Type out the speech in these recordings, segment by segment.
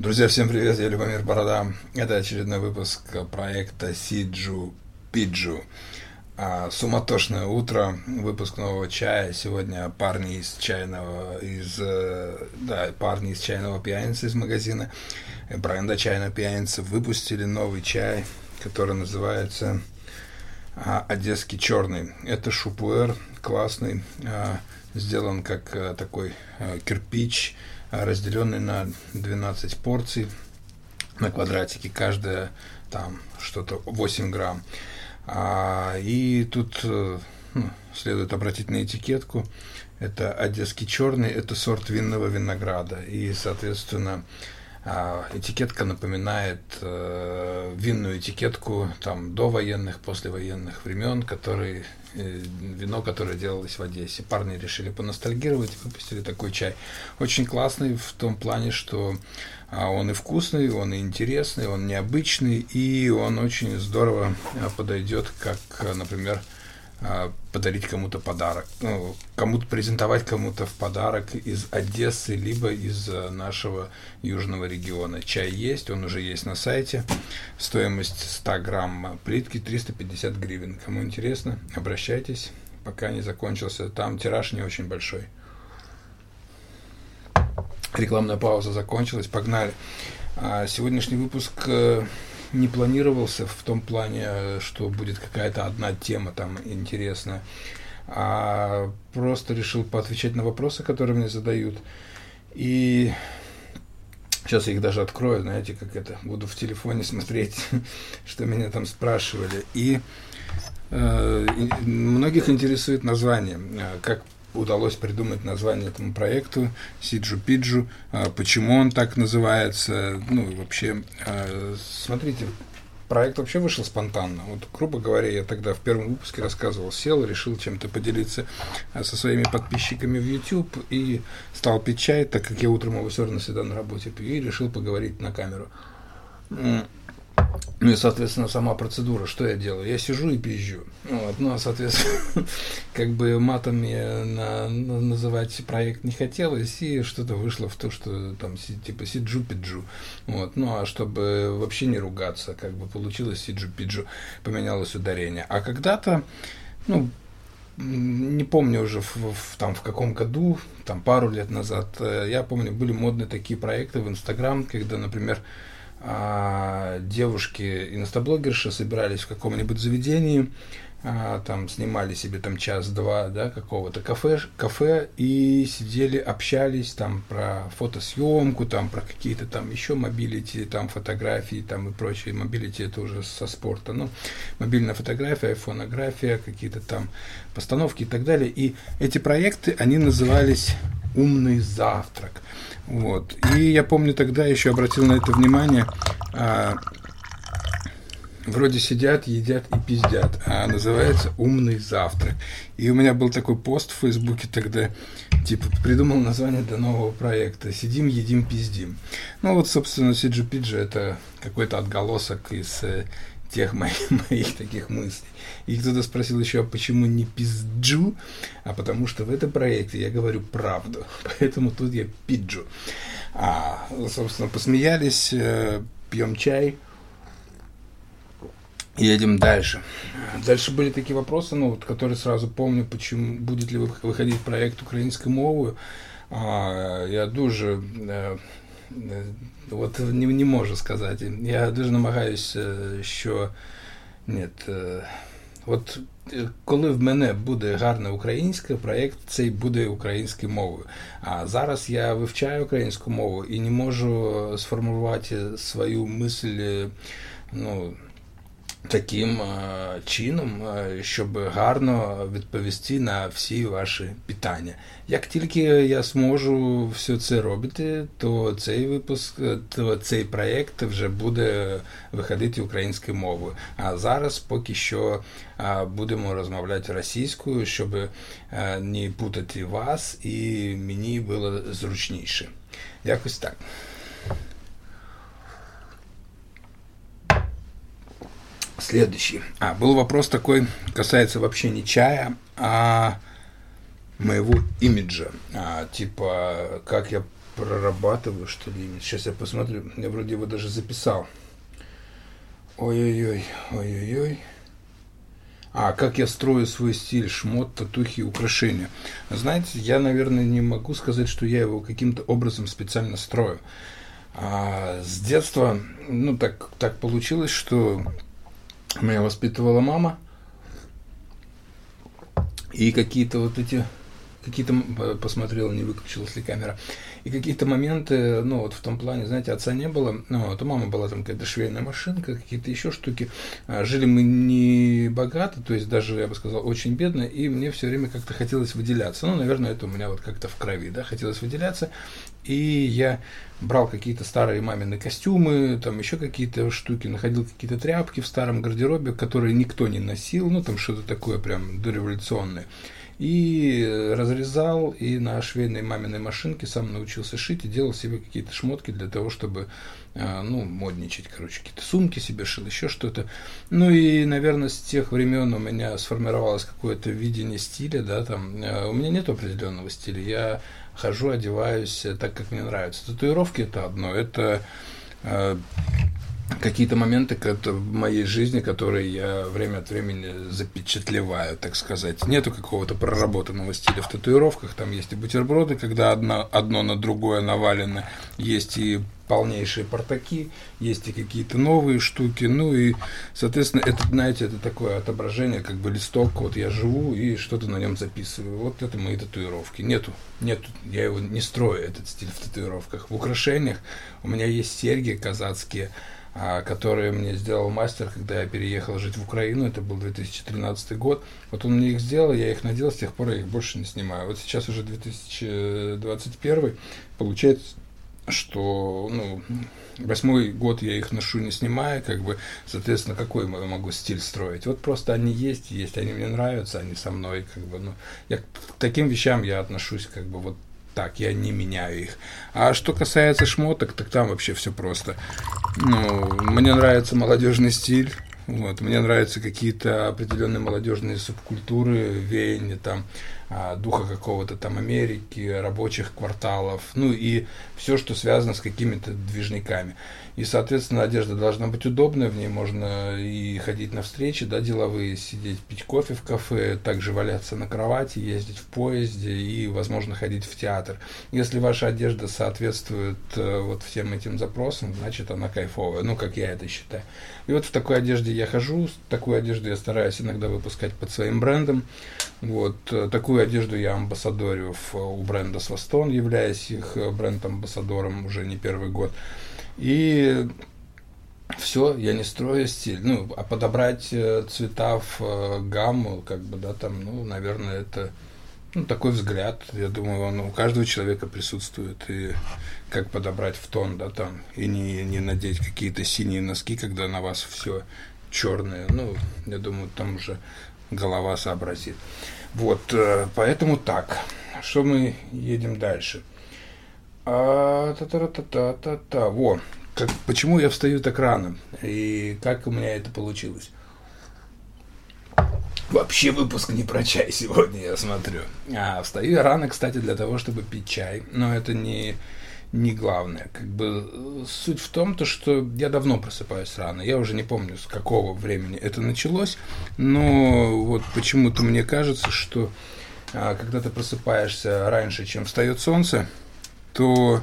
Друзья, всем привет, я Любомир Борода. Это очередной выпуск проекта Сиджу Пиджу. А, суматошное утро, выпуск нового чая. Сегодня парни из чайного, из, э, да, парни из чайного пьяницы из магазина бренда чайная пьяница выпустили новый чай, который называется а, Одесский черный. Это шупуэр классный, а, сделан как а, такой кирпич, разделенный на 12 порций на квадратике, каждая там что-то 8 грамм. А, и тут ну, следует обратить на этикетку. Это одесский черный, это сорт винного винограда. И, соответственно, а, этикетка напоминает э, винную этикетку там до военных, послевоенных времен, которые э, вино, которое делалось в Одессе. Парни решили поностальгировать и выпустили такой чай. Очень классный в том плане, что а, он и вкусный, он и интересный, он необычный, и он очень здорово а, подойдет, как, например, а, подарить кому-то подарок, ну, кому-то презентовать кому-то в подарок из Одессы, либо из э, нашего южного региона. Чай есть, он уже есть на сайте. Стоимость 100 грамм плитки 350 гривен. Кому интересно, обращайтесь, пока не закончился. Там тираж не очень большой. Рекламная пауза закончилась, погнали. А сегодняшний выпуск э, не планировался в том плане, что будет какая-то одна тема там интересная, а просто решил поотвечать на вопросы, которые мне задают. И сейчас я их даже открою, знаете, как это, буду в телефоне смотреть, что меня там спрашивали. И э, многих интересует название, э, как удалось придумать название этому проекту Сиджу Пиджу, а, почему он так называется, ну вообще, а, смотрите, проект вообще вышел спонтанно. Вот, грубо говоря, я тогда в первом выпуске рассказывал, сел, решил чем-то поделиться а, со своими подписчиками в YouTube и стал пить чай, так как я утром его все равно всегда на работе пью, и решил поговорить на камеру. Ну и, соответственно, сама процедура, что я делаю? Я сижу и пизжу. Вот. Ну, а, соответственно, как бы матом я на, на, называть проект не хотелось, и что-то вышло в то, что там типа сиджу-пиджу. Вот. Ну, а чтобы вообще не ругаться, как бы получилось сиджу-пиджу, поменялось ударение. А когда-то, ну, не помню уже в, в, там в каком году, там пару лет назад, э, я помню, были модные такие проекты в Инстаграм, когда, например, а, девушки инстаблогерши собирались в каком-нибудь заведении, а, там снимали себе там час-два, да, какого-то кафе, кафе и сидели, общались там про фотосъемку, там про какие-то там еще mobility, там фотографии, там и прочие. Mobility это уже со спорта, ну, мобильная фотография, айфонография, какие-то там постановки и так далее. И эти проекты, они назывались «Умный завтрак». Вот. И я помню тогда еще обратил на это внимание. А, вроде сидят, едят и пиздят, а называется «Умный завтрак». И у меня был такой пост в Фейсбуке тогда, типа, придумал название для нового проекта «Сидим, едим, пиздим». Ну вот, собственно, Пиджи – это какой-то отголосок из э, тех моих, моих таких мыслей. И кто-то спросил еще, а почему не пизджу? А потому что в этом проекте я говорю правду. Поэтому тут я пиджу. А, собственно, посмеялись, э, пьем чай, едем дальше. Дальше были такие вопросы, ну, вот, которые сразу помню, почему будет ли выходить проект украинской мовы. А, я дуже От не не можу сказати. Я дуже намагаюся, що ні, от коли в мене буде гарне українське, проєкт цей буде українською мовою. А зараз я вивчаю українську мову і не можу сформувати свою мисль, ну, таким чином, щоб гарно відповісти на всі ваші питання. Як тільки я зможу все це робити, то цей випуск, то цей проєкт вже буде виходити українською мовою. А зараз поки що будемо розмовляти російською, щоб не путати вас і мені було зручніше. Якось так. Следующий. А, был вопрос такой, касается вообще не чая, а моего имиджа. А, типа, как я прорабатываю, что ли. Сейчас я посмотрю. Я вроде его даже записал. Ой-ой-ой, ой-ой-ой. А, как я строю свой стиль, шмот, татухи, украшения. Знаете, я, наверное, не могу сказать, что я его каким-то образом специально строю. А с детства, ну, так, так получилось, что меня воспитывала мама. И какие-то вот эти какие-то посмотрела, не выключилась ли камера. И какие-то моменты, ну вот в том плане, знаете, отца не было, ну вот у мамы была там какая-то швейная машинка, какие-то еще штуки. А, жили мы не богато, то есть даже, я бы сказал, очень бедно, и мне все время как-то хотелось выделяться. Ну, наверное, это у меня вот как-то в крови, да, хотелось выделяться. И я брал какие-то старые мамины костюмы, там еще какие-то штуки, находил какие-то тряпки в старом гардеробе, которые никто не носил, ну там что-то такое прям дореволюционное и разрезал, и на швейной маминой машинке сам научился шить и делал себе какие-то шмотки для того, чтобы, э, ну, модничать, короче, какие-то сумки себе шил, еще что-то. Ну и, наверное, с тех времен у меня сформировалось какое-то видение стиля, да, там, э, у меня нет определенного стиля, я хожу, одеваюсь так, как мне нравится. Татуировки это одно, это э, какие-то моменты в моей жизни, которые я время от времени запечатлеваю, так сказать. Нету какого-то проработанного стиля в татуировках. Там есть и бутерброды, когда одно, одно на другое навалено. Есть и полнейшие портаки, есть и какие-то новые штуки. Ну и, соответственно, это, знаете, это такое отображение, как бы листок. Вот я живу и что-то на нем записываю. Вот это мои татуировки. Нету, нету, я его не строю, этот стиль в татуировках. В украшениях у меня есть серьги казацкие, которые мне сделал мастер, когда я переехал жить в Украину, это был 2013 год. Вот он мне их сделал, я их надел, с тех пор я их больше не снимаю. Вот сейчас уже 2021, получается, что ну, восьмой год я их ношу не снимая, как бы, соответственно, какой я могу стиль строить? Вот просто они есть, есть, они мне нравятся, они со мной, как бы, ну, я к таким вещам я отношусь, как бы, вот так, я не меняю их. А что касается шмоток, так там вообще все просто. Ну, мне нравится молодежный стиль. Вот, мне нравятся какие-то определенные молодежные субкультуры, веяния там, духа какого-то там Америки, рабочих кварталов, ну и все, что связано с какими-то движниками. И, соответственно, одежда должна быть удобная, в ней можно и ходить на встречи, да, деловые, сидеть, пить кофе в кафе, также валяться на кровати, ездить в поезде и, возможно, ходить в театр. Если ваша одежда соответствует э, вот всем этим запросам, значит, она кайфовая, ну, как я это считаю. И вот в такой одежде я хожу, такую одежду я стараюсь иногда выпускать под своим брендом. Вот, э, такую одежду я амбассадорю у бренда Свастон, являясь их э, бренд-амбассадором уже не первый год. И все, я не строю стиль. Ну, а подобрать э, цвета в э, гамму, как бы, да, там, ну, наверное, это ну, такой взгляд. Я думаю, он у каждого человека присутствует. И как подобрать в тон, да, там, и не, не надеть какие-то синие носки, когда на вас все черное. Ну, я думаю, там уже голова сообразит. Вот, э, поэтому так. Что мы едем дальше? А, та-та-та-та-та-та. Во, как, почему я встаю так рано? И как у меня это получилось? Вообще выпуск не про чай сегодня, я смотрю. А, встаю я рано, кстати, для того, чтобы пить чай. Но это не, не главное. Как бы суть в том, то, что я давно просыпаюсь рано. Я уже не помню, с какого времени это началось. Но вот почему-то мне кажется, что а, когда ты просыпаешься раньше, чем встает солнце, то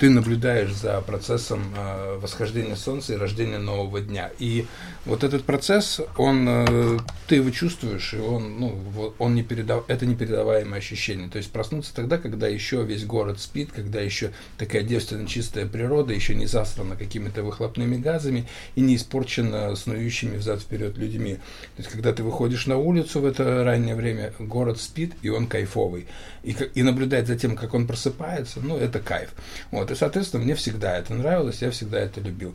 ты наблюдаешь за процессом э, восхождения Солнца и рождения нового дня. И вот этот процесс, он, э, ты его чувствуешь, и он, ну, он не передав, это непередаваемое ощущение. То есть проснуться тогда, когда еще весь город спит, когда еще такая девственно чистая природа, еще не засрана какими-то выхлопными газами и не испорчена снующими взад-вперед людьми. То есть когда ты выходишь на улицу в это раннее время, город спит, и он кайфовый. И, и наблюдать за тем, как он просыпается, ну, это кайф. Вот. И, соответственно, мне всегда это нравилось, я всегда это любил.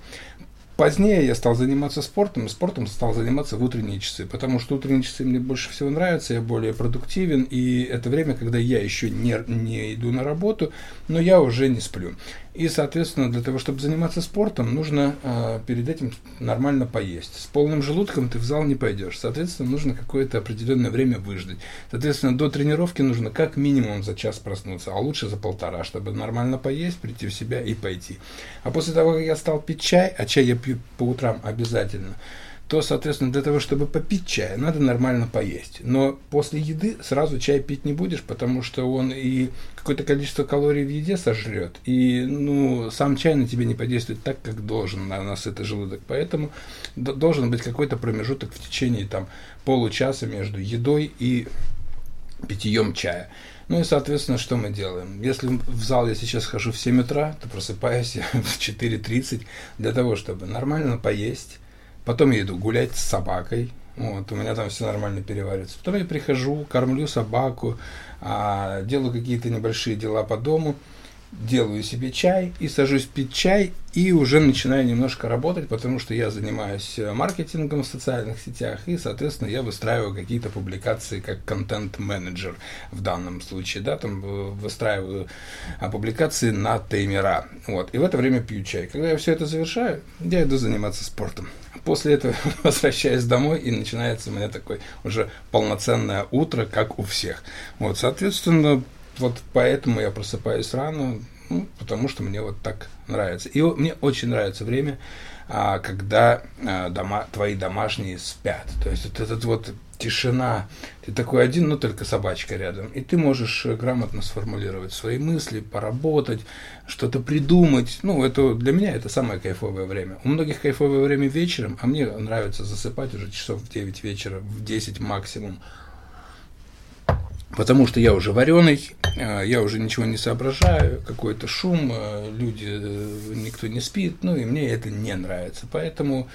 Позднее я стал заниматься спортом, и спортом стал заниматься в утренние часы, потому что утренние часы мне больше всего нравятся, я более продуктивен, и это время, когда я еще не, не иду на работу, но я уже не сплю. И, соответственно, для того, чтобы заниматься спортом, нужно э, перед этим нормально поесть. С полным желудком ты в зал не пойдешь. Соответственно, нужно какое-то определенное время выждать. Соответственно, до тренировки нужно как минимум за час проснуться, а лучше за полтора, чтобы нормально поесть, прийти в себя и пойти. А после того, как я стал пить чай, а чай я пью по утрам обязательно, то, соответственно, для того, чтобы попить чай, надо нормально поесть. Но после еды сразу чай пить не будешь, потому что он и какое-то количество калорий в еде сожрет, и ну, сам чай на тебя не подействует так, как должен на нас это желудок. Поэтому должен быть какой-то промежуток в течение там, получаса между едой и питьем чая. Ну и, соответственно, что мы делаем? Если в зал я сейчас хожу в 7 утра, то просыпаюсь в 4.30 для того, чтобы нормально поесть, Потом я иду гулять с собакой. Вот, у меня там все нормально переваривается. Потом я прихожу, кормлю собаку, а, делаю какие-то небольшие дела по дому делаю себе чай и сажусь пить чай и уже начинаю немножко работать, потому что я занимаюсь э, маркетингом в социальных сетях и, соответственно, я выстраиваю какие-то публикации как контент-менеджер в данном случае, да, там э, выстраиваю а, публикации на таймера, вот, и в это время пью чай. Когда я все это завершаю, я иду заниматься спортом. После этого возвращаюсь домой и начинается у меня такое уже полноценное утро, как у всех. Вот, соответственно, вот поэтому я просыпаюсь рано, ну, потому что мне вот так нравится. И мне очень нравится время, а, когда а, дома, твои домашние спят. То есть вот этот вот тишина, ты такой один, но только собачка рядом, и ты можешь грамотно сформулировать свои мысли, поработать, что-то придумать. Ну, это для меня это самое кайфовое время. У многих кайфовое время вечером, а мне нравится засыпать уже часов в 9 вечера, в 10 максимум потому что я уже вареный, а, я уже ничего не соображаю, какой-то шум, а, люди, э, никто не спит, ну и мне это не нравится. Поэтому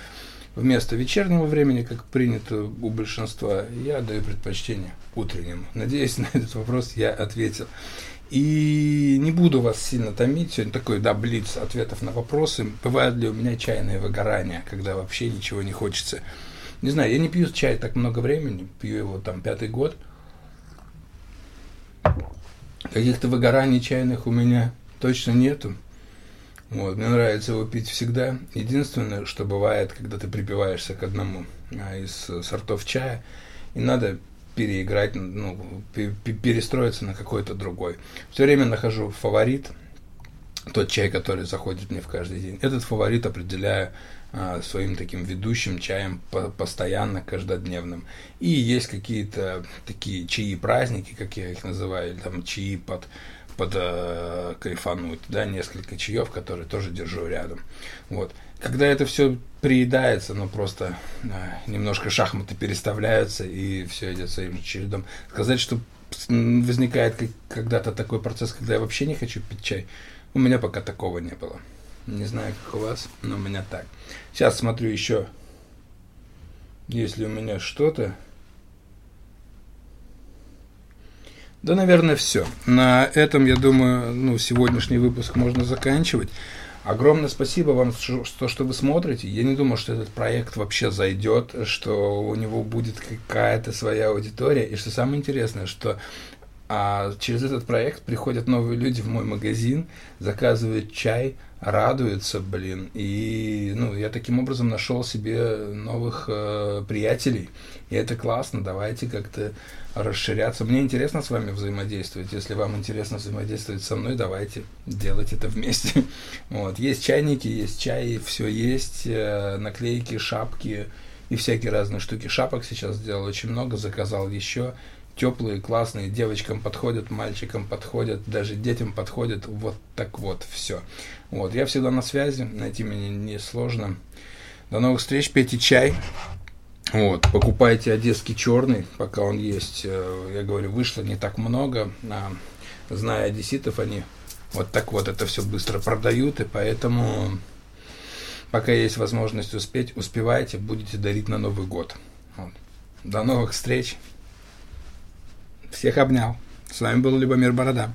вместо вечернего времени, как принято у большинства, я даю предпочтение утреннему. Надеюсь, на этот вопрос я ответил. И не буду вас сильно томить. Сегодня такой, да, блиц ответов на вопросы. Бывает ли у меня чайное выгорание, когда вообще ничего не хочется? Не знаю, я не пью чай так много времени, пью его там пятый год – Каких-то выгораний чайных у меня точно нету. Вот, мне нравится его пить всегда. Единственное, что бывает, когда ты припиваешься к одному а, из сортов чая, и надо переиграть, ну, перестроиться на какой-то другой. Все время нахожу фаворит, тот чай, который заходит мне в каждый день. Этот фаворит определяю а, своим таким ведущим чаем по постоянно, каждодневным. И есть какие-то такие чаи-праздники, как я их называю, или там чаи под, под э, кайфануть, да, несколько чаев, которые тоже держу рядом. Вот. Когда это все приедается, ну просто э, немножко шахматы переставляются, и все идет своим чередом. Сказать, что возникает когда-то такой процесс, когда я вообще не хочу пить чай, у меня пока такого не было. Не знаю, как у вас, но у меня так. Сейчас смотрю еще, если у меня что-то. Да, наверное, все. На этом, я думаю, ну, сегодняшний выпуск можно заканчивать. Огромное спасибо вам, что, что вы смотрите. Я не думал, что этот проект вообще зайдет, что у него будет какая-то своя аудитория. И что самое интересное, что а через этот проект приходят новые люди в мой магазин, заказывают чай, радуются, блин. И ну, я таким образом нашел себе новых э, приятелей. И это классно. Давайте как-то расширяться. Мне интересно с вами взаимодействовать. Если вам интересно взаимодействовать со мной, давайте делать это вместе. Вот. Есть чайники, есть чай, все есть. Э, наклейки, шапки и всякие разные штуки. Шапок сейчас сделал очень много, заказал еще теплые, классные, девочкам подходят, мальчикам подходят, даже детям подходят, вот так вот, все. Вот, я всегда на связи, найти меня несложно. До новых встреч, пейте чай. Вот, покупайте одесский черный, пока он есть. Э, я говорю, вышло не так много. А, зная одесситов, они вот так вот это все быстро продают, и поэтому пока есть возможность успеть, успевайте, будете дарить на Новый год. Вот. До новых встреч. Всех обнял. С вами был Любомир Борода.